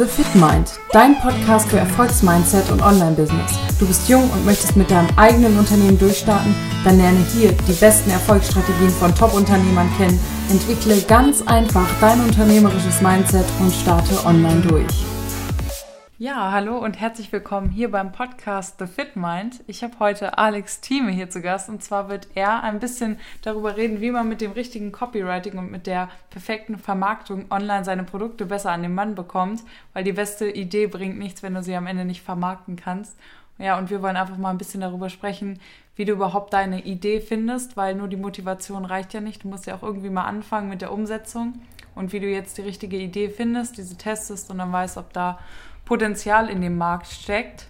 The Fit Mind, dein Podcast für Erfolgsmindset und Online-Business. Du bist jung und möchtest mit deinem eigenen Unternehmen durchstarten? Dann lerne hier die besten Erfolgsstrategien von Top-Unternehmern kennen, entwickle ganz einfach dein unternehmerisches Mindset und starte online durch. Ja, hallo und herzlich willkommen hier beim Podcast The Fit Mind. Ich habe heute Alex Thieme hier zu Gast und zwar wird er ein bisschen darüber reden, wie man mit dem richtigen Copywriting und mit der perfekten Vermarktung online seine Produkte besser an den Mann bekommt, weil die beste Idee bringt nichts, wenn du sie am Ende nicht vermarkten kannst. Ja, und wir wollen einfach mal ein bisschen darüber sprechen, wie du überhaupt deine Idee findest, weil nur die Motivation reicht ja nicht. Du musst ja auch irgendwie mal anfangen mit der Umsetzung und wie du jetzt die richtige Idee findest, diese testest und dann weißt, ob da Potenzial in dem Markt steckt.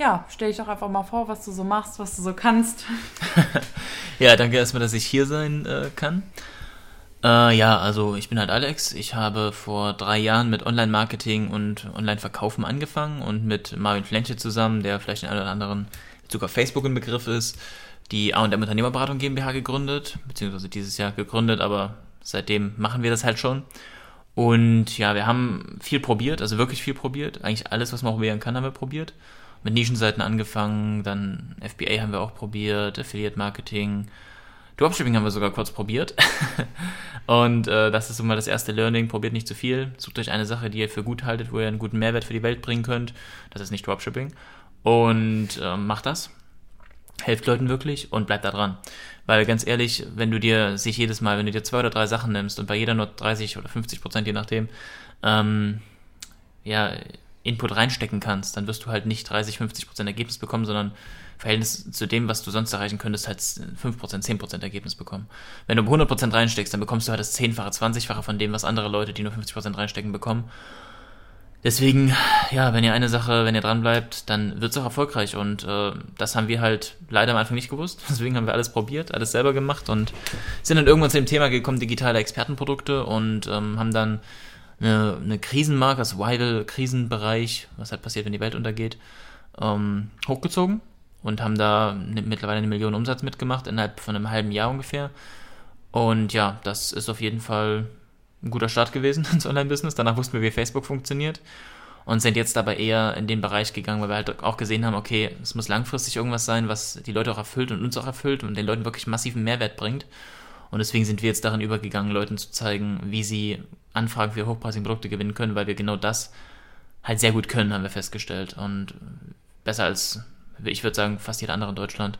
Ja, stell dich doch einfach mal vor, was du so machst, was du so kannst. ja, danke erstmal, dass ich hier sein äh, kann. Äh, ja, also ich bin halt Alex. Ich habe vor drei Jahren mit Online-Marketing und Online-Verkaufen angefangen und mit Marvin Flenche zusammen, der vielleicht den einen oder anderen Bezug auf Facebook ein Begriff ist, die A&M Unternehmerberatung GmbH gegründet, beziehungsweise dieses Jahr gegründet, aber seitdem machen wir das halt schon. Und ja, wir haben viel probiert, also wirklich viel probiert. Eigentlich alles, was man probieren kann, haben wir probiert. Mit Nischenseiten angefangen, dann FBA haben wir auch probiert, Affiliate Marketing, Dropshipping haben wir sogar kurz probiert. und äh, das ist so mal das erste Learning. Probiert nicht zu viel. Sucht euch eine Sache, die ihr für gut haltet, wo ihr einen guten Mehrwert für die Welt bringen könnt. Das ist nicht Dropshipping. Und äh, macht das. Helft Leuten wirklich und bleibt da dran. Weil ganz ehrlich, wenn du dir sich jedes Mal, wenn du dir zwei oder drei Sachen nimmst und bei jeder nur 30 oder 50 Prozent, je nachdem, ähm, ja, Input reinstecken kannst, dann wirst du halt nicht 30, 50 Prozent Ergebnis bekommen, sondern Verhältnis zu dem, was du sonst erreichen könntest, halt 5%, 10% Ergebnis bekommen. Wenn du 100% reinsteckst, dann bekommst du halt das 10-fache, 20-fache von dem, was andere Leute, die nur 50% reinstecken, bekommen. Deswegen, ja, wenn ihr eine Sache, wenn ihr dran bleibt, dann wird es auch erfolgreich. Und äh, das haben wir halt leider am Anfang nicht gewusst. Deswegen haben wir alles probiert, alles selber gemacht und sind dann irgendwann zu dem Thema gekommen, digitale Expertenprodukte und ähm, haben dann eine, eine Krisenmarke, das Vital Krisenbereich, was halt passiert, wenn die Welt untergeht, ähm, hochgezogen und haben da mittlerweile eine Million Umsatz mitgemacht, innerhalb von einem halben Jahr ungefähr. Und ja, das ist auf jeden Fall ein guter Start gewesen ins Online-Business. Danach wussten wir, wie Facebook funktioniert und sind jetzt aber eher in den Bereich gegangen, weil wir halt auch gesehen haben, okay, es muss langfristig irgendwas sein, was die Leute auch erfüllt und uns auch erfüllt und den Leuten wirklich massiven Mehrwert bringt. Und deswegen sind wir jetzt darin übergegangen, Leuten zu zeigen, wie sie Anfragen für hochpreisige Produkte gewinnen können, weil wir genau das halt sehr gut können, haben wir festgestellt. Und besser als, ich würde sagen, fast jeder andere in Deutschland.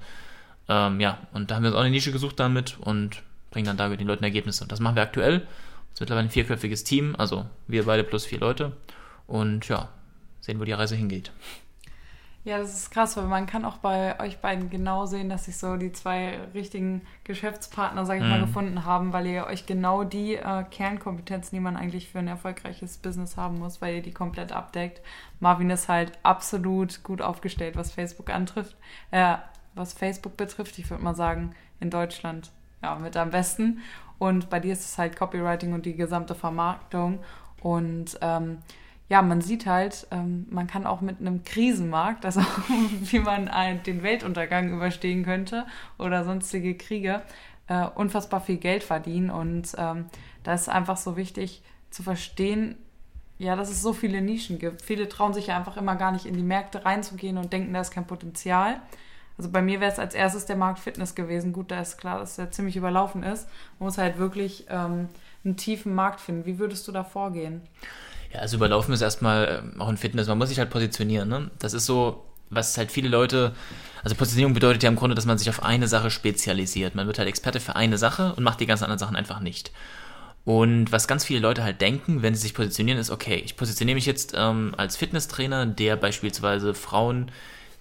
Ähm, ja, und da haben wir uns auch eine Nische gesucht damit und bringen dann da den Leuten Ergebnisse. Und das machen wir aktuell ist mittlerweile ein vierköpfiges Team, also wir beide plus vier Leute. Und ja, sehen, wo die Reise hingeht. Ja, das ist krass, weil man kann auch bei euch beiden genau sehen, dass sich so die zwei richtigen Geschäftspartner, sage ich mm. mal, mhm. gefunden haben, weil ihr euch genau die äh, Kernkompetenzen, die man eigentlich für ein erfolgreiches Business haben muss, weil ihr die komplett abdeckt. Marvin ist halt absolut gut aufgestellt, was Facebook antrifft, äh, was Facebook betrifft. Ich würde mal sagen, in Deutschland ja mit am besten. Und bei dir ist es halt Copywriting und die gesamte Vermarktung. Und ähm, ja, man sieht halt, ähm, man kann auch mit einem Krisenmarkt, also wie man einen, den Weltuntergang überstehen könnte oder sonstige Kriege, äh, unfassbar viel Geld verdienen. Und ähm, da ist einfach so wichtig zu verstehen, ja, dass es so viele Nischen gibt. Viele trauen sich ja einfach immer gar nicht in die Märkte reinzugehen und denken, da ist kein Potenzial. Also bei mir wäre es als erstes der Markt Fitness gewesen. Gut, da ist klar, dass der ziemlich überlaufen ist. Man muss halt wirklich ähm, einen tiefen Markt finden. Wie würdest du da vorgehen? Ja, also überlaufen ist erstmal ähm, auch ein Fitness. Man muss sich halt positionieren. Ne? Das ist so, was halt viele Leute, also Positionierung bedeutet ja im Grunde, dass man sich auf eine Sache spezialisiert. Man wird halt Experte für eine Sache und macht die ganzen anderen Sachen einfach nicht. Und was ganz viele Leute halt denken, wenn sie sich positionieren, ist, okay, ich positioniere mich jetzt ähm, als Fitnesstrainer, der beispielsweise Frauen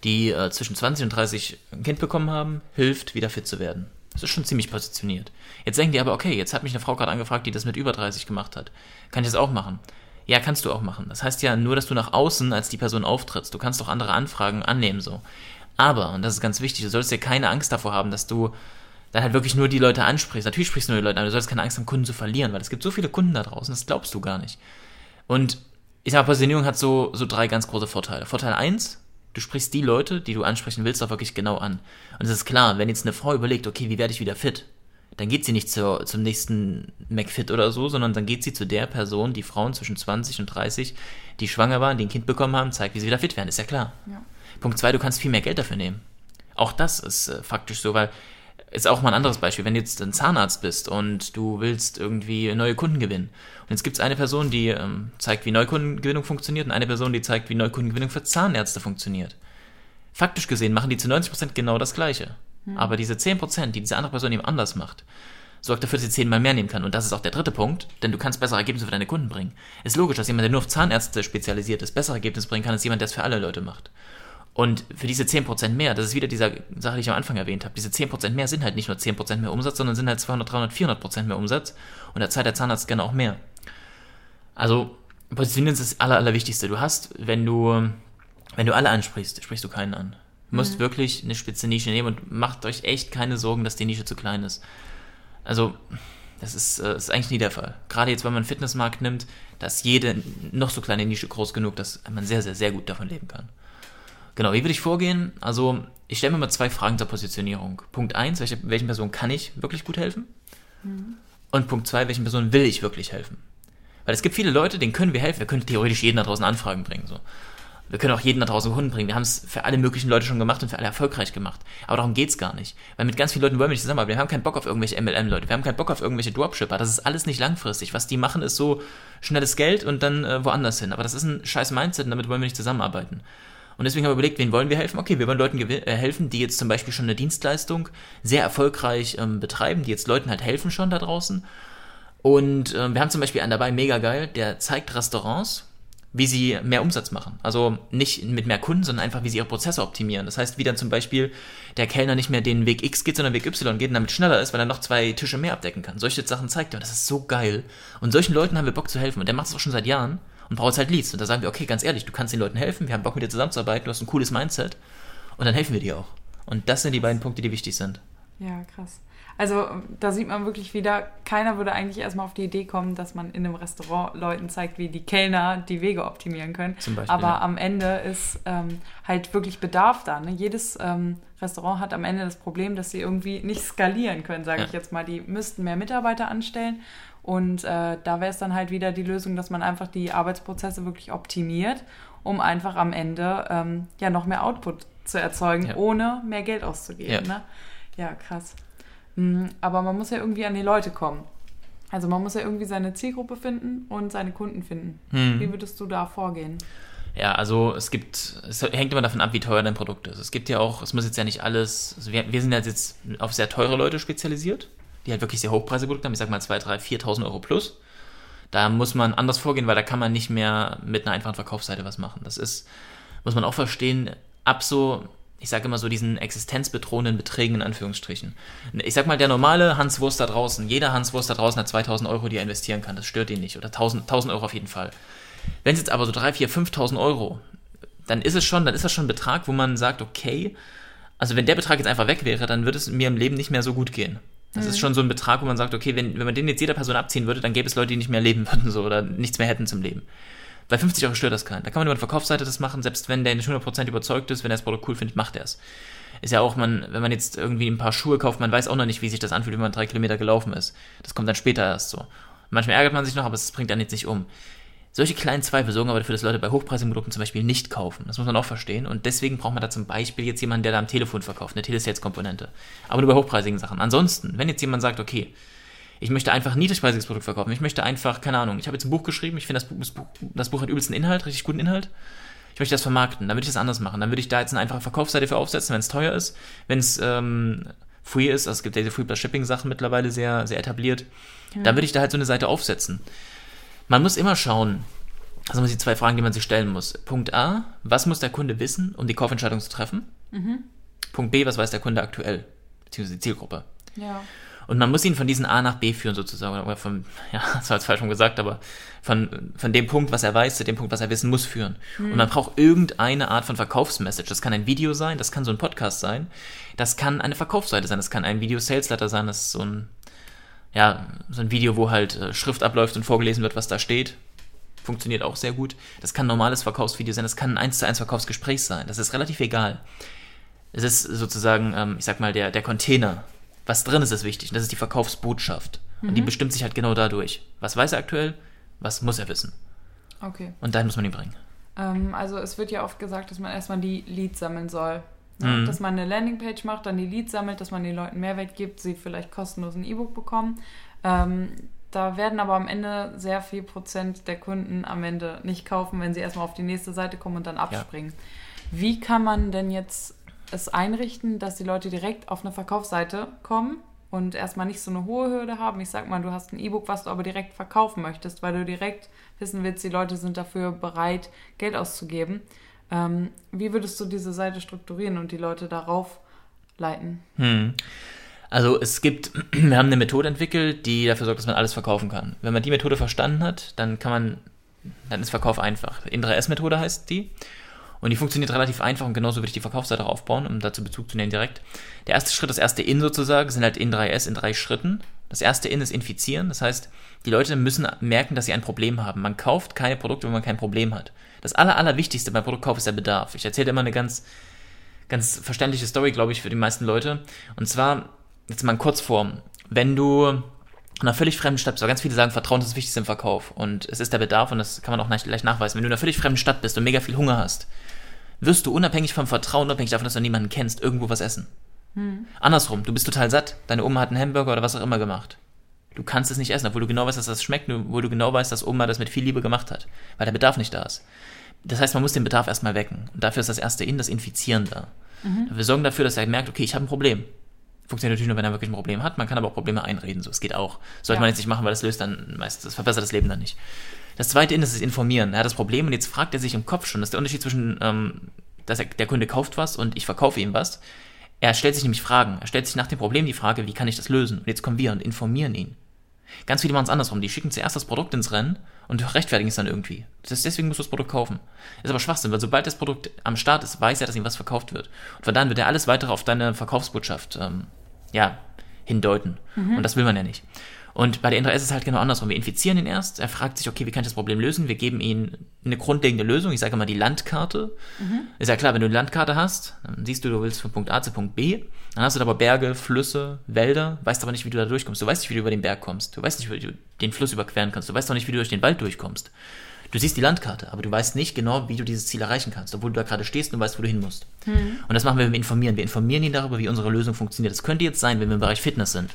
die äh, zwischen 20 und 30 ein Kind bekommen haben, hilft, wieder fit zu werden. Das ist schon ziemlich positioniert. Jetzt denken die aber, okay, jetzt hat mich eine Frau gerade angefragt, die das mit über 30 gemacht hat. Kann ich das auch machen? Ja, kannst du auch machen. Das heißt ja nur, dass du nach außen als die Person auftrittst. Du kannst auch andere Anfragen annehmen so. Aber, und das ist ganz wichtig, du sollst ja keine Angst davor haben, dass du dann halt wirklich nur die Leute ansprichst. Natürlich sprichst du nur die Leute an, du sollst keine Angst haben, Kunden zu verlieren, weil es gibt so viele Kunden da draußen, das glaubst du gar nicht. Und ich sag, Positionierung hat so, so drei ganz große Vorteile. Vorteil eins Du sprichst die Leute, die du ansprechen willst, auch wirklich genau an. Und es ist klar, wenn jetzt eine Frau überlegt, okay, wie werde ich wieder fit, dann geht sie nicht zu, zum nächsten McFit oder so, sondern dann geht sie zu der Person, die Frauen zwischen 20 und 30, die schwanger waren, die ein Kind bekommen haben, zeigt, wie sie wieder fit werden, ist ja klar. Ja. Punkt zwei, du kannst viel mehr Geld dafür nehmen. Auch das ist äh, faktisch so, weil ist auch mal ein anderes Beispiel. Wenn du jetzt ein Zahnarzt bist und du willst irgendwie neue Kunden gewinnen. Und jetzt gibt es eine Person, die ähm, zeigt, wie Neukundengewinnung funktioniert und eine Person, die zeigt, wie Neukundengewinnung für Zahnärzte funktioniert. Faktisch gesehen machen die zu 90% genau das Gleiche. Mhm. Aber diese 10%, die diese andere Person eben anders macht, sorgt dafür, dass sie zehnmal mehr nehmen kann. Und das ist auch der dritte Punkt, denn du kannst bessere Ergebnisse für deine Kunden bringen. Ist logisch, dass jemand, der nur auf Zahnärzte spezialisiert ist, bessere Ergebnisse bringen kann, als jemand, der es für alle Leute macht. Und für diese 10% mehr, das ist wieder diese Sache, die ich am Anfang erwähnt habe, diese 10% mehr sind halt nicht nur 10% mehr Umsatz, sondern sind halt 200, 300, 400% mehr Umsatz. Und da zahlt der Zahnarzt gerne auch mehr. Also, Positionieren ist das Aller, Allerwichtigste. Du hast, wenn du, wenn du alle ansprichst, sprichst du keinen an. Du musst mhm. wirklich eine spitze Nische nehmen und macht euch echt keine Sorgen, dass die Nische zu klein ist. Also, das ist, äh, ist eigentlich nie der Fall. Gerade jetzt, wenn man einen Fitnessmarkt nimmt, da ist jede noch so kleine Nische groß genug, dass man sehr, sehr, sehr gut davon leben kann. Genau, wie würde ich vorgehen? Also, ich stelle mir mal zwei Fragen zur Positionierung. Punkt eins, welche, welchen Personen kann ich wirklich gut helfen? Mhm. Und Punkt zwei, welchen Personen will ich wirklich helfen? Weil es gibt viele Leute, denen können wir helfen. Wir können theoretisch jeden da draußen Anfragen bringen. So. Wir können auch jeden da draußen Kunden bringen. Wir haben es für alle möglichen Leute schon gemacht und für alle erfolgreich gemacht. Aber darum geht's gar nicht. Weil mit ganz vielen Leuten wollen wir nicht zusammenarbeiten. Wir haben keinen Bock auf irgendwelche MLM-Leute. Wir haben keinen Bock auf irgendwelche Dropshipper. Das ist alles nicht langfristig. Was die machen, ist so schnelles Geld und dann äh, woanders hin. Aber das ist ein scheiß Mindset und damit wollen wir nicht zusammenarbeiten. Und deswegen haben wir überlegt, wen wollen wir helfen? Okay, wir wollen Leuten äh, helfen, die jetzt zum Beispiel schon eine Dienstleistung sehr erfolgreich ähm, betreiben, die jetzt Leuten halt helfen schon da draußen. Und äh, wir haben zum Beispiel einen dabei, mega geil, der zeigt Restaurants, wie sie mehr Umsatz machen. Also nicht mit mehr Kunden, sondern einfach, wie sie ihre Prozesse optimieren. Das heißt, wie dann zum Beispiel der Kellner nicht mehr den Weg X geht, sondern Weg Y geht und damit schneller ist, weil er noch zwei Tische mehr abdecken kann. Solche Sachen zeigt er. Das ist so geil. Und solchen Leuten haben wir Bock zu helfen. Und der macht es auch schon seit Jahren und braucht halt Leads. Und da sagen wir, okay, ganz ehrlich, du kannst den Leuten helfen, wir haben Bock mit dir zusammenzuarbeiten, du hast ein cooles Mindset. Und dann helfen wir dir auch. Und das sind die beiden Punkte, die wichtig sind. Ja, krass. Also da sieht man wirklich wieder, keiner würde eigentlich erstmal auf die Idee kommen, dass man in einem Restaurant Leuten zeigt, wie die Kellner die Wege optimieren können. Zum Beispiel, Aber ja. am Ende ist ähm, halt wirklich Bedarf da. Ne? Jedes ähm, Restaurant hat am Ende das Problem, dass sie irgendwie nicht skalieren können, sage ja. ich jetzt mal. Die müssten mehr Mitarbeiter anstellen. Und äh, da wäre es dann halt wieder die Lösung, dass man einfach die Arbeitsprozesse wirklich optimiert, um einfach am Ende ähm, ja noch mehr Output zu erzeugen, ja. ohne mehr Geld auszugeben. Ne? Ja, krass. Mhm, aber man muss ja irgendwie an die Leute kommen. Also man muss ja irgendwie seine Zielgruppe finden und seine Kunden finden. Hm. Wie würdest du da vorgehen? Ja, also es gibt, es hängt immer davon ab, wie teuer dein Produkt ist. Es gibt ja auch, es muss jetzt ja nicht alles, also wir, wir sind jetzt auf sehr teure Leute spezialisiert, die halt wirklich sehr hochpreisige Produkte haben, ich sag mal 2, 3, 4.000 Euro plus. Da muss man anders vorgehen, weil da kann man nicht mehr mit einer einfachen Verkaufsseite was machen. Das ist, muss man auch verstehen, ab so ich sage immer so diesen existenzbedrohenden Beträgen in Anführungsstrichen. Ich sag mal, der normale Hans Wurst da draußen, jeder Hans Wurst da draußen hat 2000 Euro, die er investieren kann, das stört ihn nicht. Oder 1000, 1000 Euro auf jeden Fall. Wenn es jetzt aber so 3, 4, 5000 Euro, dann ist es schon, dann ist das schon ein Betrag, wo man sagt, okay, also wenn der Betrag jetzt einfach weg wäre, dann würde es mir im Leben nicht mehr so gut gehen. Das mhm. ist schon so ein Betrag, wo man sagt, okay, wenn, wenn man den jetzt jeder Person abziehen würde, dann gäbe es Leute, die nicht mehr leben würden, so, oder nichts mehr hätten zum Leben. Bei 50 Euro stört das keinen. Da kann man über eine Verkaufsseite das machen, selbst wenn der nicht 100% überzeugt ist, wenn er das Produkt cool findet, macht er es. Ist ja auch, man, wenn man jetzt irgendwie ein paar Schuhe kauft, man weiß auch noch nicht, wie sich das anfühlt, wenn man drei Kilometer gelaufen ist. Das kommt dann später erst so. Manchmal ärgert man sich noch, aber es bringt dann jetzt nicht um. Solche kleinen Zweifel sorgen aber dafür, dass Leute bei hochpreisigen Produkten zum Beispiel nicht kaufen. Das muss man auch verstehen. Und deswegen braucht man da zum Beispiel jetzt jemanden, der da am Telefon verkauft, eine Telesales-Komponente. Aber nur bei hochpreisigen Sachen. Ansonsten, wenn jetzt jemand sagt, okay, ich möchte einfach ein niedrigpreisiges Produkt verkaufen. Ich möchte einfach, keine Ahnung, ich habe jetzt ein Buch geschrieben, ich finde das Buch, das Buch, das Buch hat übelsten Inhalt, richtig guten Inhalt. Ich möchte das vermarkten, dann würde ich das anders machen. Dann würde ich da jetzt eine einfache Verkaufsseite für aufsetzen, wenn es teuer ist, wenn es ähm, free ist, also es gibt ja diese Free Plus Shipping Sachen mittlerweile sehr, sehr etabliert, ja. dann würde ich da halt so eine Seite aufsetzen. Man muss immer schauen, also sind die zwei Fragen, die man sich stellen muss. Punkt A, was muss der Kunde wissen, um die Kaufentscheidung zu treffen? Mhm. Punkt B, was weiß der Kunde aktuell, beziehungsweise die Zielgruppe? Ja. Und man muss ihn von diesem A nach B führen sozusagen, oder von, ja, das war jetzt falsch schon gesagt, aber von, von dem Punkt, was er weiß, zu dem Punkt, was er wissen muss, führen. Mhm. Und man braucht irgendeine Art von Verkaufsmessage. Das kann ein Video sein, das kann so ein Podcast sein, das kann eine Verkaufsseite sein, das kann ein Video-Sales-Letter sein, das ist so ein, ja, so ein Video, wo halt äh, Schrift abläuft und vorgelesen wird, was da steht. Funktioniert auch sehr gut. Das kann ein normales Verkaufsvideo sein, das kann ein 1 zu 1 Verkaufsgespräch sein. Das ist relativ egal. Es ist sozusagen, ähm, ich sag mal, der, der Container was drin ist, ist wichtig. Und das ist die Verkaufsbotschaft. Mhm. Und die mhm. bestimmt sich halt genau dadurch. Was weiß er aktuell? Was muss er wissen? Okay. Und dahin muss man ihn bringen. Ähm, also es wird ja oft gesagt, dass man erstmal die Leads sammeln soll. Mhm. Dass man eine Landingpage macht, dann die Leads sammelt, dass man den Leuten Mehrwert gibt, sie vielleicht kostenlos ein E-Book bekommen. Ähm, da werden aber am Ende sehr viel Prozent der Kunden am Ende nicht kaufen, wenn sie erstmal auf die nächste Seite kommen und dann abspringen. Ja. Wie kann man denn jetzt es einrichten, dass die Leute direkt auf eine Verkaufsseite kommen und erstmal nicht so eine hohe Hürde haben? Ich sag mal, du hast ein E-Book, was du aber direkt verkaufen möchtest, weil du direkt wissen willst, die Leute sind dafür bereit, Geld auszugeben. Ähm, wie würdest du diese Seite strukturieren und die Leute darauf leiten? Hm. Also es gibt, wir haben eine Methode entwickelt, die dafür sorgt, dass man alles verkaufen kann. Wenn man die Methode verstanden hat, dann kann man, dann ist Verkauf einfach. In3S-Methode heißt die. Und die funktioniert relativ einfach und genauso würde ich die Verkaufsseite aufbauen, um dazu Bezug zu nehmen direkt. Der erste Schritt, das erste In sozusagen, sind halt in 3S in drei Schritten. Das erste In ist infizieren, das heißt, die Leute müssen merken, dass sie ein Problem haben. Man kauft keine Produkte, wenn man kein Problem hat. Das aller, allerwichtigste beim Produktkauf ist der Bedarf. Ich erzähle immer eine ganz, ganz verständliche Story, glaube ich, für die meisten Leute. Und zwar, jetzt mal in Kurzform. Wenn du einer völlig fremden Stadt bist, aber ganz viele sagen, Vertrauen ist das Wichtigste im Verkauf. Und es ist der Bedarf und das kann man auch leicht nachweisen. Wenn du in einer völlig fremden Stadt bist und mega viel Hunger hast, wirst du unabhängig vom Vertrauen, unabhängig davon, dass du niemanden kennst, irgendwo was essen. Hm. Andersrum, du bist total satt, deine Oma hat einen Hamburger oder was auch immer gemacht. Du kannst es nicht essen, obwohl du genau weißt, dass das schmeckt, obwohl du genau weißt, dass Oma das mit viel Liebe gemacht hat, weil der Bedarf nicht da ist. Das heißt, man muss den Bedarf erstmal wecken. Und dafür ist das erste In, das Infizieren da. Mhm. Wir sorgen dafür, dass er merkt, okay, ich habe ein Problem. Funktioniert natürlich nur, wenn er wirklich ein Problem hat. Man kann aber auch Probleme einreden, so. Es geht auch. Sollte ja. man jetzt nicht machen, weil das löst dann meistens, das verbessert das Leben dann nicht. Das zweite ist das Informieren. Er hat das Problem und jetzt fragt er sich im Kopf schon, das ist der Unterschied zwischen, ähm, dass er, der Kunde kauft was und ich verkaufe ihm was. Er stellt sich nämlich Fragen. Er stellt sich nach dem Problem die Frage, wie kann ich das lösen? Und jetzt kommen wir und informieren ihn. Ganz viele machen es andersrum. Die schicken zuerst das Produkt ins Rennen und rechtfertigen es dann irgendwie. Das deswegen musst du das Produkt kaufen. Ist aber Schwachsinn, weil sobald das Produkt am Start ist, weiß er, dass ihm was verkauft wird. Und von dann wird er alles weitere auf deine Verkaufsbotschaft ähm, ja, hindeuten. Mhm. Und das will man ja nicht. Und bei der N3S ist es halt genau andersrum. Wir infizieren ihn erst. Er fragt sich, okay, wie kann ich das Problem lösen? Wir geben ihm eine grundlegende Lösung. Ich sage mal die Landkarte. Mhm. Ist ja klar, wenn du eine Landkarte hast, dann siehst du, du willst von Punkt A zu Punkt B. Dann hast du aber Berge, Flüsse, Wälder, weißt aber nicht, wie du da durchkommst. Du weißt nicht, wie du über den Berg kommst. Du weißt nicht, wie du den Fluss überqueren kannst. Du weißt auch nicht, wie du durch den Wald durchkommst. Du siehst die Landkarte, aber du weißt nicht genau, wie du dieses Ziel erreichen kannst, obwohl du da gerade stehst und weißt, wo du hin musst. Mhm. Und das machen wir, wenn wir informieren. Wir informieren ihn darüber, wie unsere Lösung funktioniert. Das könnte jetzt sein, wenn wir im Bereich Fitness sind.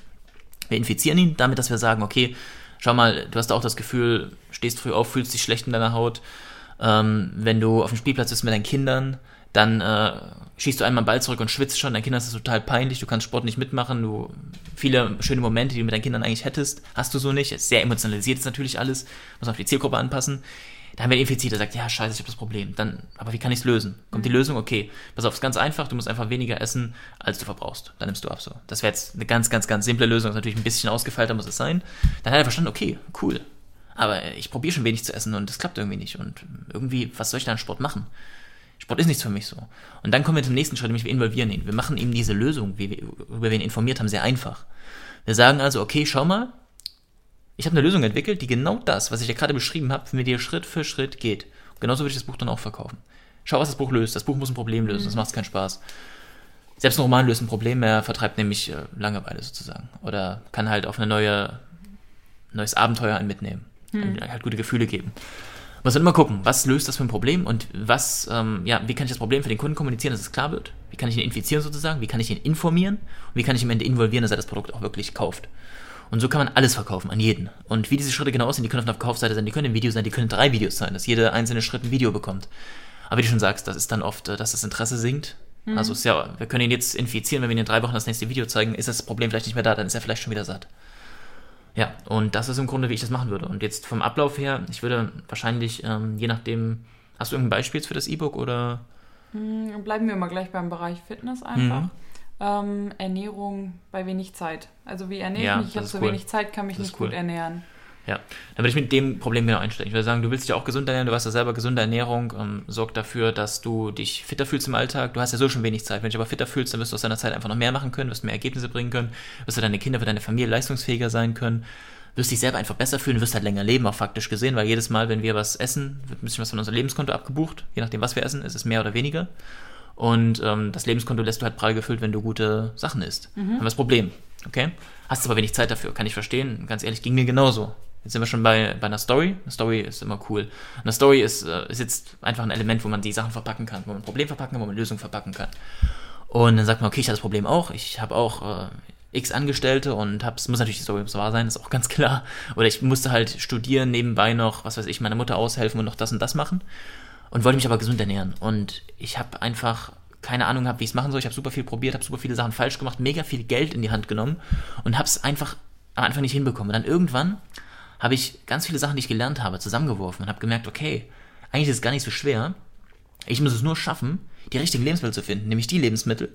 Wir infizieren ihn damit, dass wir sagen, okay, schau mal, du hast auch das Gefühl, stehst früh auf, fühlst dich schlecht in deiner Haut. Ähm, wenn du auf dem Spielplatz bist mit deinen Kindern, dann äh, schießt du einmal einen Ball zurück und schwitzt schon, deinen Kindern ist das total peinlich, du kannst Sport nicht mitmachen, du viele schöne Momente, die du mit deinen Kindern eigentlich hättest, hast du so nicht. Ist sehr emotionalisiert ist natürlich alles, muss auf die Zielgruppe anpassen. Da haben wir einen Infiziert, der sagt, ja, scheiße, ich habe das Problem. Dann, aber wie kann ich es lösen? Kommt die mhm. Lösung? Okay, pass auf, ist ganz einfach, du musst einfach weniger essen, als du verbrauchst. Dann nimmst du ab so. Das wäre jetzt eine ganz, ganz, ganz simple Lösung, ist natürlich ein bisschen ausgefeilter muss es sein. Dann hat er verstanden, okay, cool. Aber ich probiere schon wenig zu essen und das klappt irgendwie nicht. Und irgendwie, was soll ich da an Sport machen? Sport ist nichts für mich so. Und dann kommen wir zum nächsten Schritt, nämlich wir involvieren ihn. Wir machen ihm diese Lösung, wie wir, über wir ihn informiert haben, sehr einfach. Wir sagen also, okay, schau mal, ich habe eine Lösung entwickelt, die genau das, was ich ja gerade beschrieben habe, mit dir Schritt für Schritt geht. Und genauso würde ich das Buch dann auch verkaufen. Schau, was das Buch löst. Das Buch muss ein Problem lösen, mhm. das macht keinen Spaß. Selbst ein Roman löst ein Problem, er vertreibt nämlich äh, Langeweile sozusagen. Oder kann halt auf eine neue, neues Abenteuer einen mitnehmen. Mhm. Halt gute Gefühle geben. Man soll immer gucken, was löst das für ein Problem und was, ähm, ja, wie kann ich das Problem für den Kunden kommunizieren, dass es klar wird? Wie kann ich ihn infizieren sozusagen? Wie kann ich ihn informieren? Und wie kann ich ihn am Ende involvieren, dass er das Produkt auch wirklich kauft? Und so kann man alles verkaufen, an jeden. Und wie diese Schritte genau aussehen, die können auf einer Verkaufsseite sein, die können ein Video sein, die können drei Videos sein, dass jeder einzelne Schritt ein Video bekommt. Aber wie du schon sagst, das ist dann oft, äh, dass das Interesse sinkt. Mhm. Also ist ja, wir können ihn jetzt infizieren, wenn wir ihn in drei Wochen das nächste Video zeigen, ist das Problem vielleicht nicht mehr da, dann ist er vielleicht schon wieder satt. Ja, und das ist im Grunde, wie ich das machen würde. Und jetzt vom Ablauf her, ich würde wahrscheinlich, ähm, je nachdem, hast du irgendein Beispiel für das E-Book oder? Hm, bleiben wir mal gleich beim Bereich Fitness einfach. Mhm. Ähm, Ernährung bei wenig Zeit. Also wie ernähre ja, ich mich? Ich habe so cool. wenig Zeit, kann mich nicht cool. gut ernähren. Ja, dann würde ich mit dem Problem genau einsteigen. Ich würde sagen, du willst dich auch gesund ernähren, du weißt ja selber, gesunde Ernährung ähm, sorgt dafür, dass du dich fitter fühlst im Alltag. Du hast ja so schon wenig Zeit. Wenn du dich aber fitter fühlst, dann wirst du aus deiner Zeit einfach noch mehr machen können, wirst mehr Ergebnisse bringen können, wirst du deine Kinder für deine Familie leistungsfähiger sein können, wirst dich selber einfach besser fühlen, wirst halt länger leben, auch faktisch gesehen, weil jedes Mal, wenn wir was essen, wird ein bisschen was von unserem Lebenskonto abgebucht. Je nachdem, was wir essen, ist es mehr oder weniger. Und ähm, das Lebenskonto lässt du halt prall gefüllt, wenn du gute Sachen isst. Mhm. Haben wir das Problem. Okay? Hast aber wenig Zeit dafür, kann ich verstehen. Ganz ehrlich, ging mir genauso. Jetzt sind wir schon bei, bei einer Story. Eine Story ist immer cool. Eine Story ist, äh, ist jetzt einfach ein Element, wo man die Sachen verpacken kann, wo man ein Problem verpacken kann, wo man Lösungen verpacken kann. Und dann sagt man, okay, ich habe das Problem auch. Ich habe auch äh, x Angestellte und hab's, muss natürlich die Story wahr sein, ist auch ganz klar. Oder ich musste halt studieren, nebenbei noch, was weiß ich, meiner Mutter aushelfen und noch das und das machen. Und wollte mich aber gesund ernähren. Und ich habe einfach keine Ahnung gehabt, wie ich es machen soll. Ich habe super viel probiert, habe super viele Sachen falsch gemacht, mega viel Geld in die Hand genommen und habe es einfach am nicht hinbekommen. Und dann irgendwann habe ich ganz viele Sachen, die ich gelernt habe, zusammengeworfen und habe gemerkt, okay, eigentlich ist es gar nicht so schwer. Ich muss es nur schaffen, die richtigen Lebensmittel zu finden, nämlich die Lebensmittel,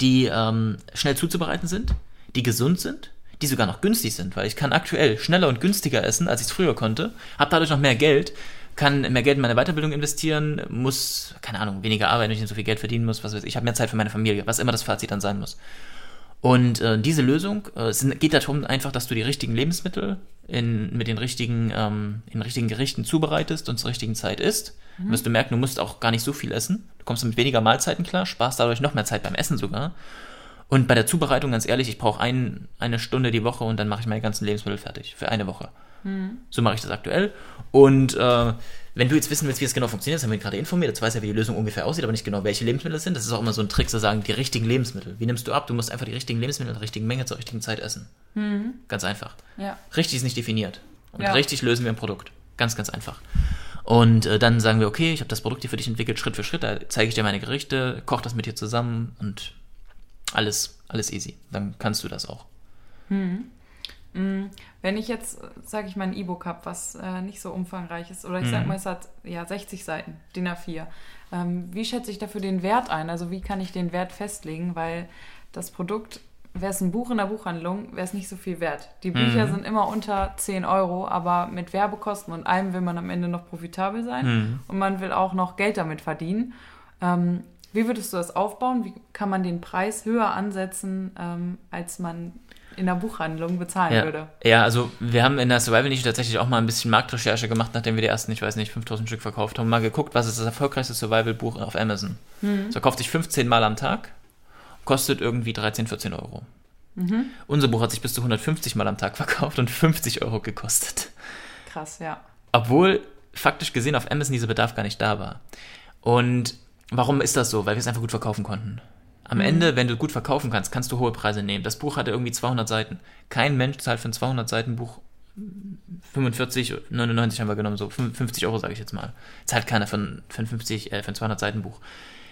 die ähm, schnell zuzubereiten sind, die gesund sind, die sogar noch günstig sind, weil ich kann aktuell schneller und günstiger essen, als ich es früher konnte, habe dadurch noch mehr Geld, kann mehr Geld in meine Weiterbildung investieren, muss, keine Ahnung, weniger arbeiten, wenn ich nicht so viel Geld verdienen muss, was weiß ich, ich habe mehr Zeit für meine Familie, was immer das Fazit dann sein muss. Und äh, diese Lösung äh, sind, geht darum einfach, dass du die richtigen Lebensmittel in, mit den richtigen, ähm, in richtigen Gerichten zubereitest und zur richtigen Zeit isst. Mhm. Wirst du merken, du musst auch gar nicht so viel essen. Du kommst mit weniger Mahlzeiten klar, sparst dadurch noch mehr Zeit beim Essen sogar. Und bei der Zubereitung, ganz ehrlich, ich brauche ein, eine Stunde die Woche und dann mache ich meine ganzen Lebensmittel fertig für eine Woche. Mhm. So mache ich das aktuell. Und äh, wenn du jetzt wissen willst, wie es genau funktioniert, das haben wir gerade informiert, jetzt weiß ja, wie die Lösung ungefähr aussieht, aber nicht genau, welche Lebensmittel es sind. Das ist auch immer so ein Trick zu sagen, die richtigen Lebensmittel. Wie nimmst du ab? Du musst einfach die richtigen Lebensmittel in der richtigen Menge zur richtigen Zeit essen. Mhm. Ganz einfach. Ja. Richtig ist nicht definiert. Und ja. richtig lösen wir ein Produkt. Ganz, ganz einfach. Und äh, dann sagen wir, okay, ich habe das Produkt hier für dich entwickelt, Schritt für Schritt, da zeige ich dir meine Gerichte, koch das mit dir zusammen und alles, alles easy. Dann kannst du das auch. Hm. Wenn ich jetzt, sage ich mal, ein E-Book habe, was äh, nicht so umfangreich ist, oder ich sage mhm. mal, es hat ja 60 Seiten, DIN A4, ähm, wie schätze ich dafür den Wert ein? Also wie kann ich den Wert festlegen? Weil das Produkt, wäre es ein Buch in der Buchhandlung, wäre es nicht so viel wert. Die Bücher mhm. sind immer unter 10 Euro, aber mit Werbekosten und allem will man am Ende noch profitabel sein mhm. und man will auch noch Geld damit verdienen. Ähm, wie würdest du das aufbauen? Wie kann man den Preis höher ansetzen, ähm, als man in der Buchhandlung bezahlen ja. würde? Ja, also wir haben in der Survival Niche tatsächlich auch mal ein bisschen Marktrecherche gemacht, nachdem wir die ersten, ich weiß nicht, 5000 Stück verkauft haben. Mal geguckt, was ist das erfolgreichste Survival-Buch auf Amazon. Mhm. Das verkauft sich 15 Mal am Tag, kostet irgendwie 13, 14 Euro. Mhm. Unser Buch hat sich bis zu 150 Mal am Tag verkauft und 50 Euro gekostet. Krass, ja. Obwohl faktisch gesehen auf Amazon dieser Bedarf gar nicht da war. Und Warum ist das so? Weil wir es einfach gut verkaufen konnten. Am mhm. Ende, wenn du gut verkaufen kannst, kannst du hohe Preise nehmen. Das Buch hatte irgendwie 200 Seiten. Kein Mensch zahlt für ein 200 Seiten Buch 45, 99 haben wir genommen, so 50 Euro sage ich jetzt mal. Zahlt keiner für ein, für ein 50, äh, für ein 200 Seiten Buch.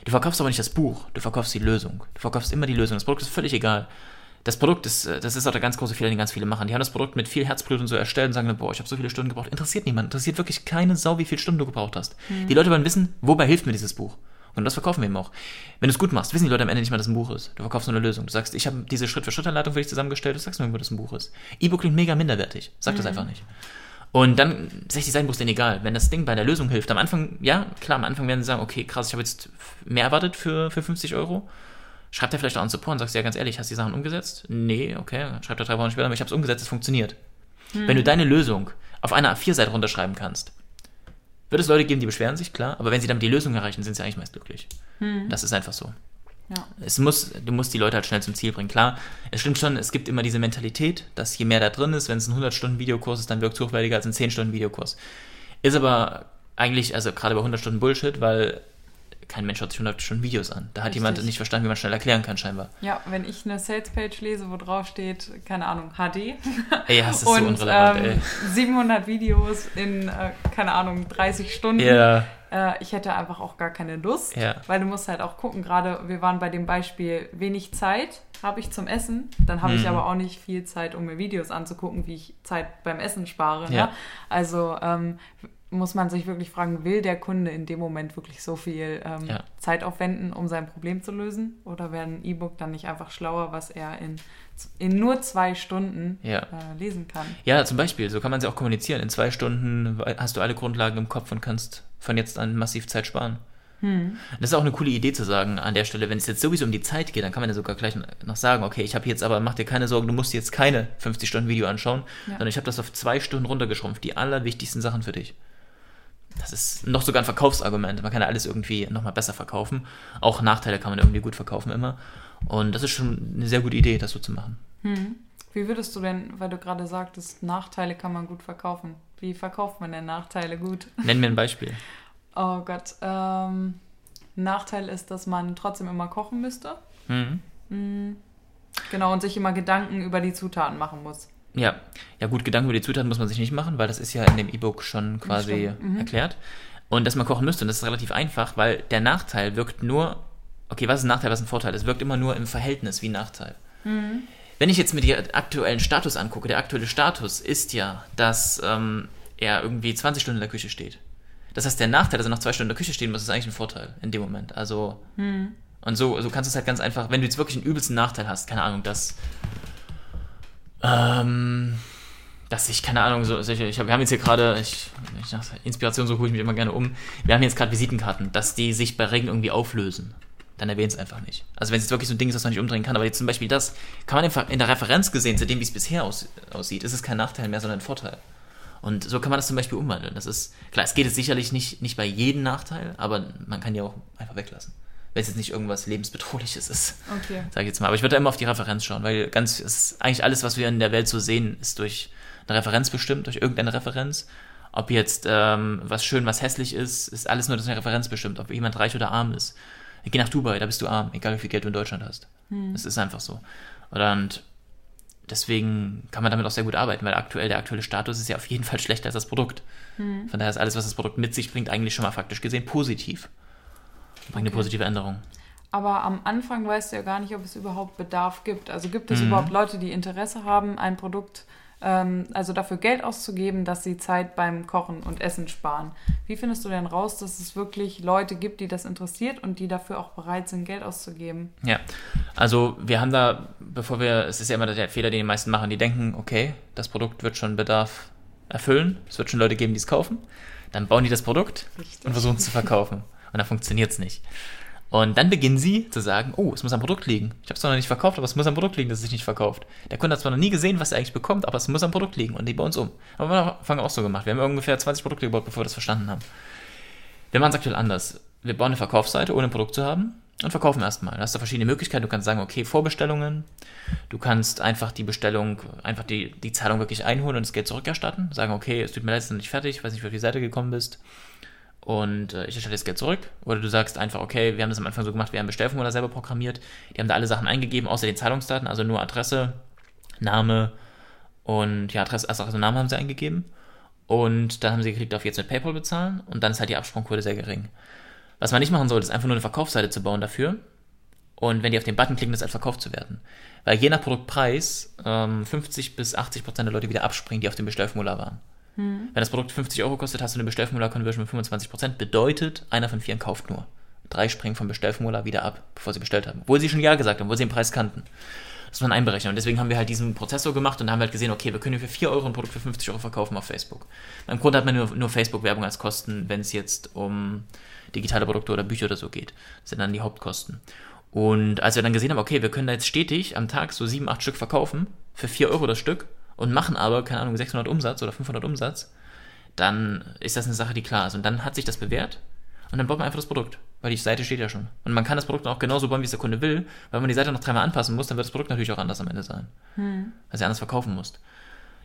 Du verkaufst aber nicht das Buch, du verkaufst die Lösung. Du verkaufst immer die Lösung. Das Produkt ist völlig egal. Das Produkt ist, äh, das ist auch der ganz große Fehler, den ganz viele machen. Die haben das Produkt mit viel Herzblut und so erstellt und sagen, boah, ich habe so viele Stunden gebraucht. Interessiert niemand. Interessiert wirklich keine Sau, wie viele Stunden du gebraucht hast. Mhm. Die Leute wollen wissen, wobei hilft mir dieses Buch. Und das verkaufen wir eben auch. Wenn du es gut machst, wissen die Leute am Ende nicht mal, dass ein Buch ist. Du verkaufst nur eine Lösung. Du sagst, ich habe diese Schritt-für-Schritt-Anleitung für dich zusammengestellt, du sagst mir, wo das ein Buch ist. E-Book klingt mega minderwertig. Sag mhm. das einfach nicht. Und dann 60 Seiten Buch ist denen egal. Wenn das Ding bei der Lösung hilft, am Anfang, ja, klar, am Anfang werden sie sagen, okay, krass, ich habe jetzt mehr erwartet für, für 50 Euro. Schreibt er vielleicht auch an Support und sagst, ja, ganz ehrlich, hast du die Sachen umgesetzt? Nee, okay, schreibt er drei Wochen später, aber ich habe es umgesetzt, es funktioniert. Mhm. Wenn du deine Lösung auf einer A4-Seite runterschreiben kannst, wird es Leute geben, die beschweren sich, klar, aber wenn sie damit die Lösung erreichen, sind sie eigentlich meist glücklich. Hm. Das ist einfach so. Ja. Es muss, du musst die Leute halt schnell zum Ziel bringen. Klar, es stimmt schon, es gibt immer diese Mentalität, dass je mehr da drin ist, wenn es ein 100-Stunden-Videokurs ist, dann wirkt es hochwertiger als ein 10-Stunden-Videokurs. Ist aber eigentlich, also gerade bei 100 Stunden Bullshit, weil kein Mensch schaut sich 100 Stunden Videos an. Da hat Richtig. jemand nicht verstanden, wie man schnell erklären kann, scheinbar. Ja, wenn ich eine Salespage lese, wo drauf steht, keine Ahnung, HD. Ey, das ist und, so unrelevant, ähm, ey. 700 Videos in, äh, keine Ahnung, 30 Stunden. Ja. Äh, ich hätte einfach auch gar keine Lust, ja. weil du musst halt auch gucken, gerade wir waren bei dem Beispiel wenig Zeit habe ich zum Essen, dann habe mhm. ich aber auch nicht viel Zeit, um mir Videos anzugucken, wie ich Zeit beim Essen spare. Ne? Ja. Also ähm, muss man sich wirklich fragen, will der Kunde in dem Moment wirklich so viel ähm, ja. Zeit aufwenden, um sein Problem zu lösen? Oder wäre ein E-Book dann nicht einfach schlauer, was er in, in nur zwei Stunden ja. äh, lesen kann? Ja, zum Beispiel, so kann man sie auch kommunizieren. In zwei Stunden hast du alle Grundlagen im Kopf und kannst von jetzt an massiv Zeit sparen. Hm. Das ist auch eine coole Idee zu sagen an der Stelle, wenn es jetzt sowieso um die Zeit geht, dann kann man ja sogar gleich noch sagen, okay, ich habe jetzt aber, mach dir keine Sorgen, du musst jetzt keine 50 Stunden Video anschauen, ja. sondern ich habe das auf zwei Stunden runtergeschrumpft, die allerwichtigsten Sachen für dich das ist noch sogar ein Verkaufsargument. Man kann ja alles irgendwie nochmal besser verkaufen. Auch Nachteile kann man irgendwie gut verkaufen immer. Und das ist schon eine sehr gute Idee, das so zu machen. Hm. Wie würdest du denn, weil du gerade sagtest, Nachteile kann man gut verkaufen. Wie verkauft man denn Nachteile gut? Nenn mir ein Beispiel. Oh Gott. Ähm, Nachteil ist, dass man trotzdem immer kochen müsste. Mhm. Mhm. Genau, und sich immer Gedanken über die Zutaten machen muss. Ja, ja gut, Gedanken über die Zutaten muss man sich nicht machen, weil das ist ja in dem E-Book schon quasi mhm. erklärt. Und dass man kochen müsste, und das ist relativ einfach, weil der Nachteil wirkt nur, okay, was ist ein Nachteil, was ist ein Vorteil? Es wirkt immer nur im Verhältnis wie ein Nachteil. Mhm. Wenn ich jetzt mir den aktuellen Status angucke, der aktuelle Status ist ja, dass ähm, er irgendwie 20 Stunden in der Küche steht. Das heißt, der Nachteil, dass er noch zwei Stunden in der Küche stehen muss, ist eigentlich ein Vorteil in dem Moment. Also, hm. und so, so kannst du es halt ganz einfach, wenn du jetzt wirklich einen übelsten Nachteil hast, keine Ahnung, dass, ähm, dass ich, keine Ahnung, so, ich, ich wir haben jetzt hier gerade, ich, ich, nach Inspiration so hole ich mich immer gerne um, wir haben jetzt gerade Visitenkarten, dass die sich bei Regen irgendwie auflösen. Dann erwähnt es einfach nicht. Also wenn es jetzt wirklich so ein Ding ist, das man nicht umdrehen kann, aber jetzt zum Beispiel das, kann man in der Referenz gesehen, zu dem, wie es bisher aus, aussieht, ist es kein Nachteil mehr, sondern ein Vorteil. Und so kann man das zum Beispiel umwandeln. Das ist, klar, es geht jetzt sicherlich nicht, nicht bei jedem Nachteil, aber man kann die auch einfach weglassen. Wenn es jetzt nicht irgendwas lebensbedrohliches ist. Okay. Sag ich jetzt mal. Aber ich würde immer auf die Referenz schauen, weil ganz, ist eigentlich alles, was wir in der Welt so sehen, ist durch eine Referenz bestimmt, durch irgendeine Referenz. Ob jetzt ähm, was schön, was hässlich ist, ist alles nur durch eine Referenz bestimmt. Ob jemand reich oder arm ist. Geh nach Dubai, da bist du arm, egal wie viel Geld du in Deutschland hast. Hm. Das ist einfach so. Und deswegen kann man damit auch sehr gut arbeiten, weil aktuell der aktuelle Status ist ja auf jeden Fall schlechter als das Produkt. Hm. Von daher ist alles, was das Produkt mit sich bringt, eigentlich schon mal faktisch gesehen positiv. Bringt okay. eine positive Änderung. Aber am Anfang weißt du ja gar nicht, ob es überhaupt Bedarf gibt. Also gibt es mhm. überhaupt Leute, die Interesse haben, ein Produkt ähm, also dafür Geld auszugeben, dass sie Zeit beim Kochen und Essen sparen. Wie findest du denn raus, dass es wirklich Leute gibt, die das interessiert und die dafür auch bereit sind, Geld auszugeben? Ja, also wir haben da, bevor wir, es ist ja immer der Fehler, den die meisten machen, die denken, okay, das Produkt wird schon Bedarf erfüllen, es wird schon Leute geben, die es kaufen. Dann bauen die das Produkt Richtig. und versuchen es zu verkaufen. Und dann funktioniert es nicht. Und dann beginnen sie zu sagen, oh, es muss am Produkt liegen. Ich habe es noch nicht verkauft, aber es muss am Produkt liegen, dass es sich nicht verkauft. Der Kunde hat zwar noch nie gesehen, was er eigentlich bekommt, aber es muss am Produkt liegen und die bei uns um. Aber wir haben Anfang auch so gemacht. Wir haben ungefähr 20 Produkte gebaut, bevor wir das verstanden haben. Wir machen es aktuell anders. Wir bauen eine Verkaufsseite, ohne ein Produkt zu haben und verkaufen erstmal. Da hast du verschiedene Möglichkeiten. Du kannst sagen, okay, Vorbestellungen. Du kannst einfach die Bestellung, einfach die, die Zahlung wirklich einholen und das Geld zurückerstatten. Sagen, okay, es tut mir leid, es ist noch nicht fertig, ich weiß nicht, wie auf die Seite gekommen bist und äh, ich erstelle das Geld zurück. Oder du sagst einfach, okay, wir haben das am Anfang so gemacht, wir haben Bestellformular selber programmiert, die haben da alle Sachen eingegeben, außer den Zahlungsdaten, also nur Adresse, Name und ja, Adresse, also, Namen haben sie eingegeben. Und dann haben sie geklickt auf jetzt mit PayPal bezahlen und dann ist halt die Absprungquote sehr gering. Was man nicht machen sollte, ist einfach nur eine Verkaufsseite zu bauen dafür. Und wenn die auf den Button klicken, das als verkauft zu werden. Weil je nach Produktpreis ähm, 50 bis 80 Prozent der Leute wieder abspringen, die auf dem Bestellformular waren. Hm. Wenn das Produkt 50 Euro kostet, hast du eine Bestellformular-Conversion von 25%. Bedeutet, einer von vier kauft nur. Drei springen vom Bestellformular wieder ab, bevor sie bestellt haben. Obwohl sie schon Ja gesagt haben, obwohl sie den Preis kannten. Das muss man einberechnen. Und deswegen haben wir halt diesen Prozessor gemacht und haben halt gesehen, okay, wir können für 4 Euro ein Produkt für 50 Euro verkaufen auf Facebook. Im Grunde hat man nur, nur Facebook-Werbung als Kosten, wenn es jetzt um digitale Produkte oder Bücher oder so geht. Das sind dann die Hauptkosten. Und als wir dann gesehen haben, okay, wir können da jetzt stetig am Tag so 7, 8 Stück verkaufen, für 4 Euro das Stück, und machen aber, keine Ahnung, 600 Umsatz oder 500 Umsatz, dann ist das eine Sache, die klar ist. Und dann hat sich das bewährt und dann baut man einfach das Produkt, weil die Seite steht ja schon. Und man kann das Produkt auch genauso bauen, wie es der Kunde will, weil man die Seite noch dreimal anpassen muss, dann wird das Produkt natürlich auch anders am Ende sein, hm. weil sie anders verkaufen musst.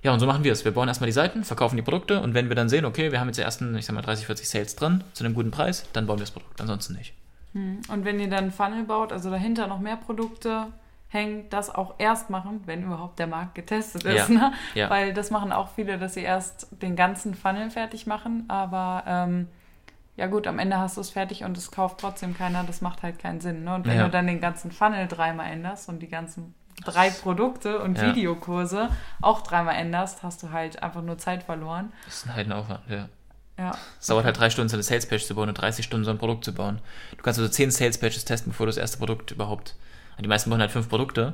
Ja, und so machen wir es. Wir bauen erstmal die Seiten, verkaufen die Produkte und wenn wir dann sehen, okay, wir haben jetzt die ersten, ich sag mal, 30, 40 Sales drin zu einem guten Preis, dann bauen wir das Produkt, ansonsten nicht. Hm. Und wenn ihr dann Funnel baut, also dahinter noch mehr Produkte, hängt, das auch erst machen, wenn überhaupt der Markt getestet ist. Ja. Ne? Ja. Weil das machen auch viele, dass sie erst den ganzen Funnel fertig machen, aber ähm, ja gut, am Ende hast du es fertig und es kauft trotzdem keiner, das macht halt keinen Sinn. Ne? Und wenn ja. du dann den ganzen Funnel dreimal änderst und die ganzen drei Produkte und Videokurse auch dreimal änderst, hast du halt einfach nur Zeit verloren. Das ist ein Aufwand, ja. Ja. Es dauert halt drei Stunden, so eine Sales-Page zu bauen und 30 Stunden so ein Produkt zu bauen. Du kannst also zehn Sales-Pages testen, bevor du das erste Produkt überhaupt die meisten bauen halt fünf Produkte,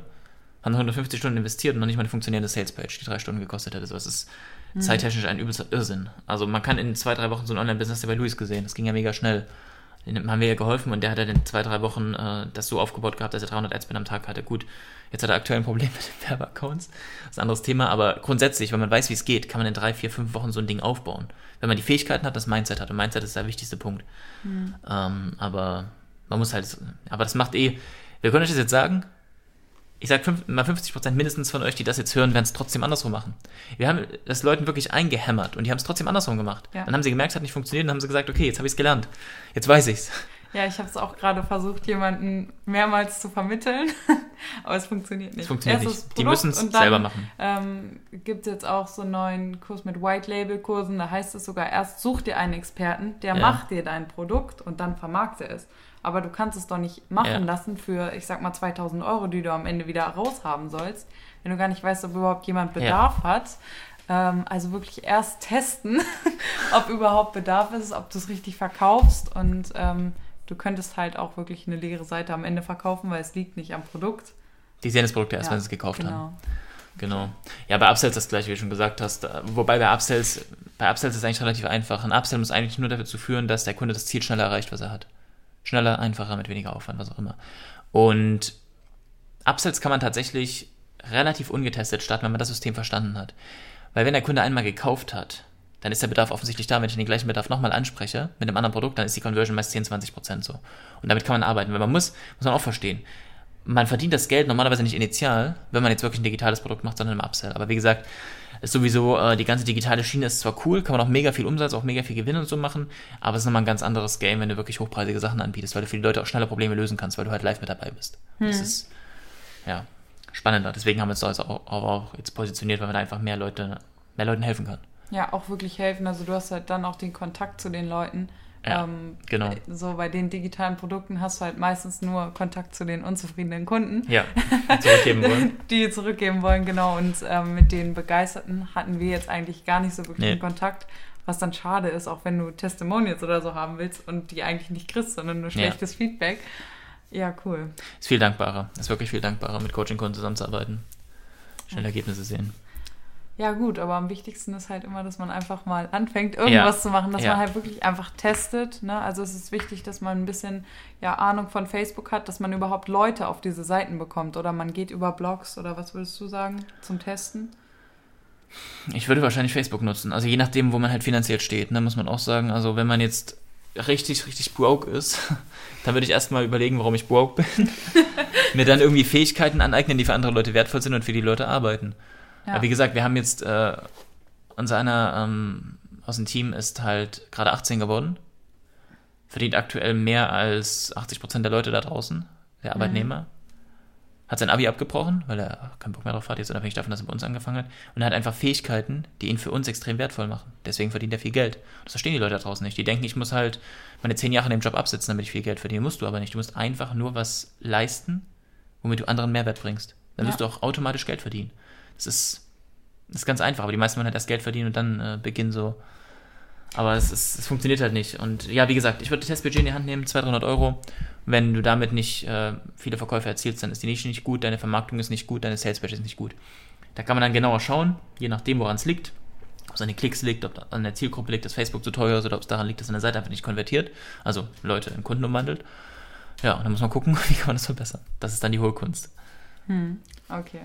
haben 150 Stunden investiert und noch nicht mal eine funktionierende Salespage, die drei Stunden gekostet hätte. So, es ist mhm. zeittechnisch ein übelster Irrsinn. Also man kann in zwei, drei Wochen so ein Online-Business ja bei Luis gesehen. Das ging ja mega schnell. Dem haben wir ja geholfen und der hat ja in zwei, drei Wochen äh, das so aufgebaut gehabt, dass er 300 Adspend am Tag hatte. Gut, jetzt hat er aktuell ein Problem mit den Werbeaccounts. Das ist ein anderes Thema, aber grundsätzlich, wenn man weiß, wie es geht, kann man in drei, vier, fünf Wochen so ein Ding aufbauen. Wenn man die Fähigkeiten hat, das Mindset hat. Und Mindset ist der wichtigste Punkt. Mhm. Ähm, aber man muss halt, aber das macht eh, wir können euch das jetzt sagen, ich sag fünf, mal 50 Prozent mindestens von euch, die das jetzt hören, werden es trotzdem andersrum machen. Wir haben das Leuten wirklich eingehämmert und die haben es trotzdem andersrum gemacht. Ja. Dann haben sie gemerkt, es hat nicht funktioniert und haben sie gesagt, okay, jetzt habe ich es gelernt. Jetzt weiß ich's. Ja, ich habe es auch gerade versucht, jemanden mehrmals zu vermitteln, aber es funktioniert nicht. Es funktioniert nicht. Die müssen es selber machen. Ähm, gibt es jetzt auch so einen neuen Kurs mit White Label Kursen. Da heißt es sogar erst, such dir einen Experten, der ja. macht dir dein Produkt und dann vermarkte es. Aber du kannst es doch nicht machen ja. lassen für, ich sag mal, 2000 Euro, die du am Ende wieder raushaben sollst, wenn du gar nicht weißt, ob überhaupt jemand Bedarf ja. hat. Ähm, also wirklich erst testen, ob überhaupt Bedarf ist, ob du es richtig verkaufst und ähm, du könntest halt auch wirklich eine leere Seite am Ende verkaufen, weil es liegt nicht am Produkt. Die sehen das Produkt erst, ja, wenn sie es gekauft genau. haben. Genau. Ja, bei Upsells das gleiche, wie du schon gesagt hast. Wobei bei Upsells, bei Upsells ist es eigentlich relativ einfach. Ein Upsell muss eigentlich nur dafür führen, dass der Kunde das Ziel schneller erreicht, was er hat. Schneller, einfacher, mit weniger Aufwand, was auch immer. Und Upsells kann man tatsächlich relativ ungetestet starten, wenn man das System verstanden hat. Weil wenn der Kunde einmal gekauft hat, dann ist der Bedarf offensichtlich da. Wenn ich den gleichen Bedarf nochmal anspreche mit einem anderen Produkt, dann ist die Conversion meist 10, 20 Prozent so. Und damit kann man arbeiten. Weil man muss, muss man auch verstehen, man verdient das Geld normalerweise nicht initial, wenn man jetzt wirklich ein digitales Produkt macht, sondern im Upsell. Aber wie gesagt, ist sowieso, äh, die ganze digitale Schiene ist zwar cool, kann man auch mega viel Umsatz, auch mega viel Gewinn und so machen, aber es ist nochmal ein ganz anderes Game, wenn du wirklich hochpreisige Sachen anbietest, weil du für die Leute auch schneller Probleme lösen kannst, weil du halt live mit dabei bist. Hm. Das ist, ja, spannender. Deswegen haben wir uns da auch, auch, jetzt positioniert, weil man da einfach mehr Leute, mehr Leuten helfen kann. Ja, auch wirklich helfen. Also du hast halt dann auch den Kontakt zu den Leuten. Ja, ähm, genau. So bei den digitalen Produkten hast du halt meistens nur Kontakt zu den unzufriedenen Kunden. Ja, zurückgeben wollen. die zurückgeben wollen, genau. Und ähm, mit den Begeisterten hatten wir jetzt eigentlich gar nicht so wirklich nee. Kontakt. Was dann schade ist, auch wenn du Testimonials oder so haben willst und die eigentlich nicht kriegst, sondern nur schlechtes ja. Feedback. Ja, cool. Ist viel dankbarer. Ist wirklich viel dankbarer, mit Coaching-Kunden zusammenzuarbeiten. Schnell Ergebnisse sehen. Ja, gut, aber am wichtigsten ist halt immer, dass man einfach mal anfängt, irgendwas ja. zu machen, dass ja. man halt wirklich einfach testet. Ne? Also es ist wichtig, dass man ein bisschen ja, Ahnung von Facebook hat, dass man überhaupt Leute auf diese Seiten bekommt. Oder man geht über Blogs oder was würdest du sagen zum Testen? Ich würde wahrscheinlich Facebook nutzen. Also je nachdem, wo man halt finanziell steht, ne, muss man auch sagen. Also wenn man jetzt richtig, richtig broke ist, dann würde ich erstmal überlegen, warum ich broke bin. Mir dann irgendwie Fähigkeiten aneignen, die für andere Leute wertvoll sind und für die Leute arbeiten. Ja. wie gesagt, wir haben jetzt, äh, unser einer ähm, aus dem Team ist halt gerade 18 geworden, verdient aktuell mehr als 80 Prozent der Leute da draußen, der mhm. Arbeitnehmer. Mhm. Hat sein Abi abgebrochen, weil er keinen Bock mehr drauf hat, jetzt unabhängig davon, dass er bei uns angefangen hat. Und er hat einfach Fähigkeiten, die ihn für uns extrem wertvoll machen. Deswegen verdient er viel Geld. Das verstehen die Leute da draußen nicht. Die denken, ich muss halt meine zehn Jahre in dem Job absitzen, damit ich viel Geld verdiene. Musst du aber nicht. Du musst einfach nur was leisten, womit du anderen Mehrwert bringst. Dann ja. wirst du auch automatisch Geld verdienen. Das ist das ist ganz einfach, aber die meisten wollen halt erst Geld verdienen und dann äh, beginnen so. Aber es, ist, es funktioniert halt nicht. Und ja, wie gesagt, ich würde das Testbudget in die Hand nehmen, 200, 300 Euro. Wenn du damit nicht äh, viele Verkäufe erzielst, dann ist die Nische nicht gut, deine Vermarktung ist nicht gut, deine Sales Budget ist nicht gut. Da kann man dann genauer schauen, je nachdem, woran es liegt. Ob es an den Klicks liegt, ob an der Zielgruppe liegt, dass Facebook zu teuer ist oder ob es daran liegt, dass eine Seite einfach nicht konvertiert. Also Leute in Kunden umwandelt. Ja, und dann muss man gucken, wie kann man das verbessern. Das ist dann die hohe Kunst. Hm, okay.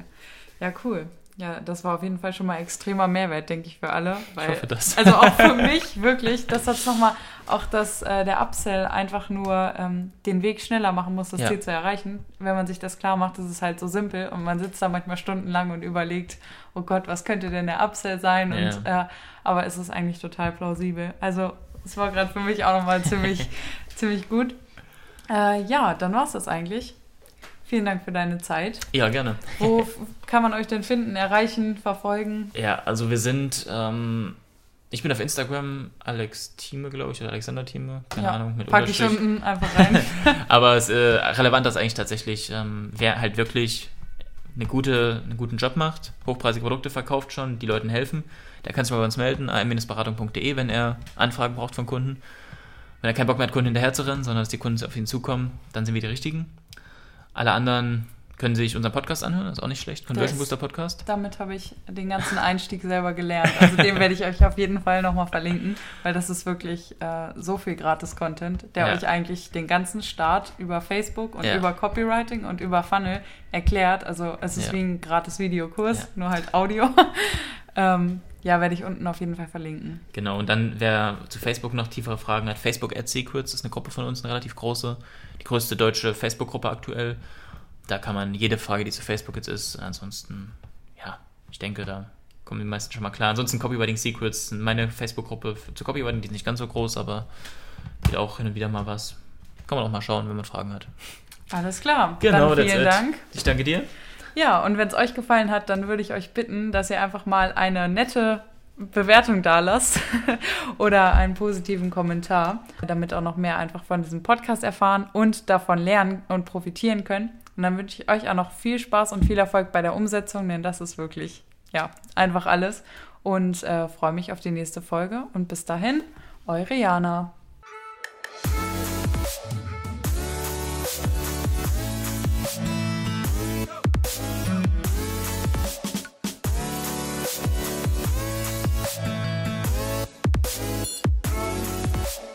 Ja, cool. Ja, das war auf jeden Fall schon mal extremer Mehrwert, denke ich, für alle. Weil, ich hoffe das. Also auch für mich wirklich, dass das nochmal, auch dass äh, der Upsell einfach nur ähm, den Weg schneller machen muss, das ja. Ziel zu erreichen. Wenn man sich das klar macht, ist es halt so simpel und man sitzt da manchmal stundenlang und überlegt, oh Gott, was könnte denn der Upsell sein? Ja. Und, äh, aber es ist eigentlich total plausibel. Also es war gerade für mich auch nochmal ziemlich, ziemlich gut. Äh, ja, dann war es das eigentlich. Vielen Dank für deine Zeit. Ja, gerne. Wo kann man euch denn finden, erreichen, verfolgen? Ja, also wir sind, ähm, ich bin auf Instagram Alex Thieme, glaube ich, oder Alexander Thieme, keine ja, Ahnung, mit pack ich unten einfach rein. Aber es, äh, relevant ist eigentlich tatsächlich, ähm, wer halt wirklich eine gute, einen guten Job macht, hochpreisige Produkte verkauft schon, die Leuten helfen, der kann sich mal bei uns melden, am-beratung.de, wenn er Anfragen braucht von Kunden. Wenn er keinen Bock mehr hat, Kunden hinterher zu rennen, sondern dass die Kunden auf ihn zukommen, dann sind wir die Richtigen. Alle anderen können sich unseren Podcast anhören, das ist auch nicht schlecht. Conversion Booster Podcast. Damit habe ich den ganzen Einstieg selber gelernt. Also den werde ich euch auf jeden Fall nochmal verlinken, weil das ist wirklich äh, so viel Gratis-Content, der ja. euch eigentlich den ganzen Start über Facebook und ja. über Copywriting und über Funnel erklärt. Also es ist ja. wie ein gratis Videokurs, nur halt Audio. ähm, ja, werde ich unten auf jeden Fall verlinken. Genau, und dann, wer zu Facebook noch tiefere Fragen hat, Facebook Ad Secrets ist eine Gruppe von uns, eine relativ große, die größte deutsche Facebook-Gruppe aktuell da kann man jede Frage, die zu Facebook jetzt ist, ansonsten, ja, ich denke, da kommen die meisten schon mal klar. Ansonsten Copywriting Secrets, meine Facebook-Gruppe zu Copywriting, die ist nicht ganz so groß, aber geht auch hin und wieder mal was. Kann man auch mal schauen, wenn man Fragen hat. Alles klar. Genau, dann vielen Dank. Ich danke dir. Ja, und wenn es euch gefallen hat, dann würde ich euch bitten, dass ihr einfach mal eine nette Bewertung da lasst oder einen positiven Kommentar, damit auch noch mehr einfach von diesem Podcast erfahren und davon lernen und profitieren können. Und dann wünsche ich euch auch noch viel Spaß und viel Erfolg bei der Umsetzung, denn das ist wirklich, ja, einfach alles. Und äh, freue mich auf die nächste Folge. Und bis dahin, eure Jana.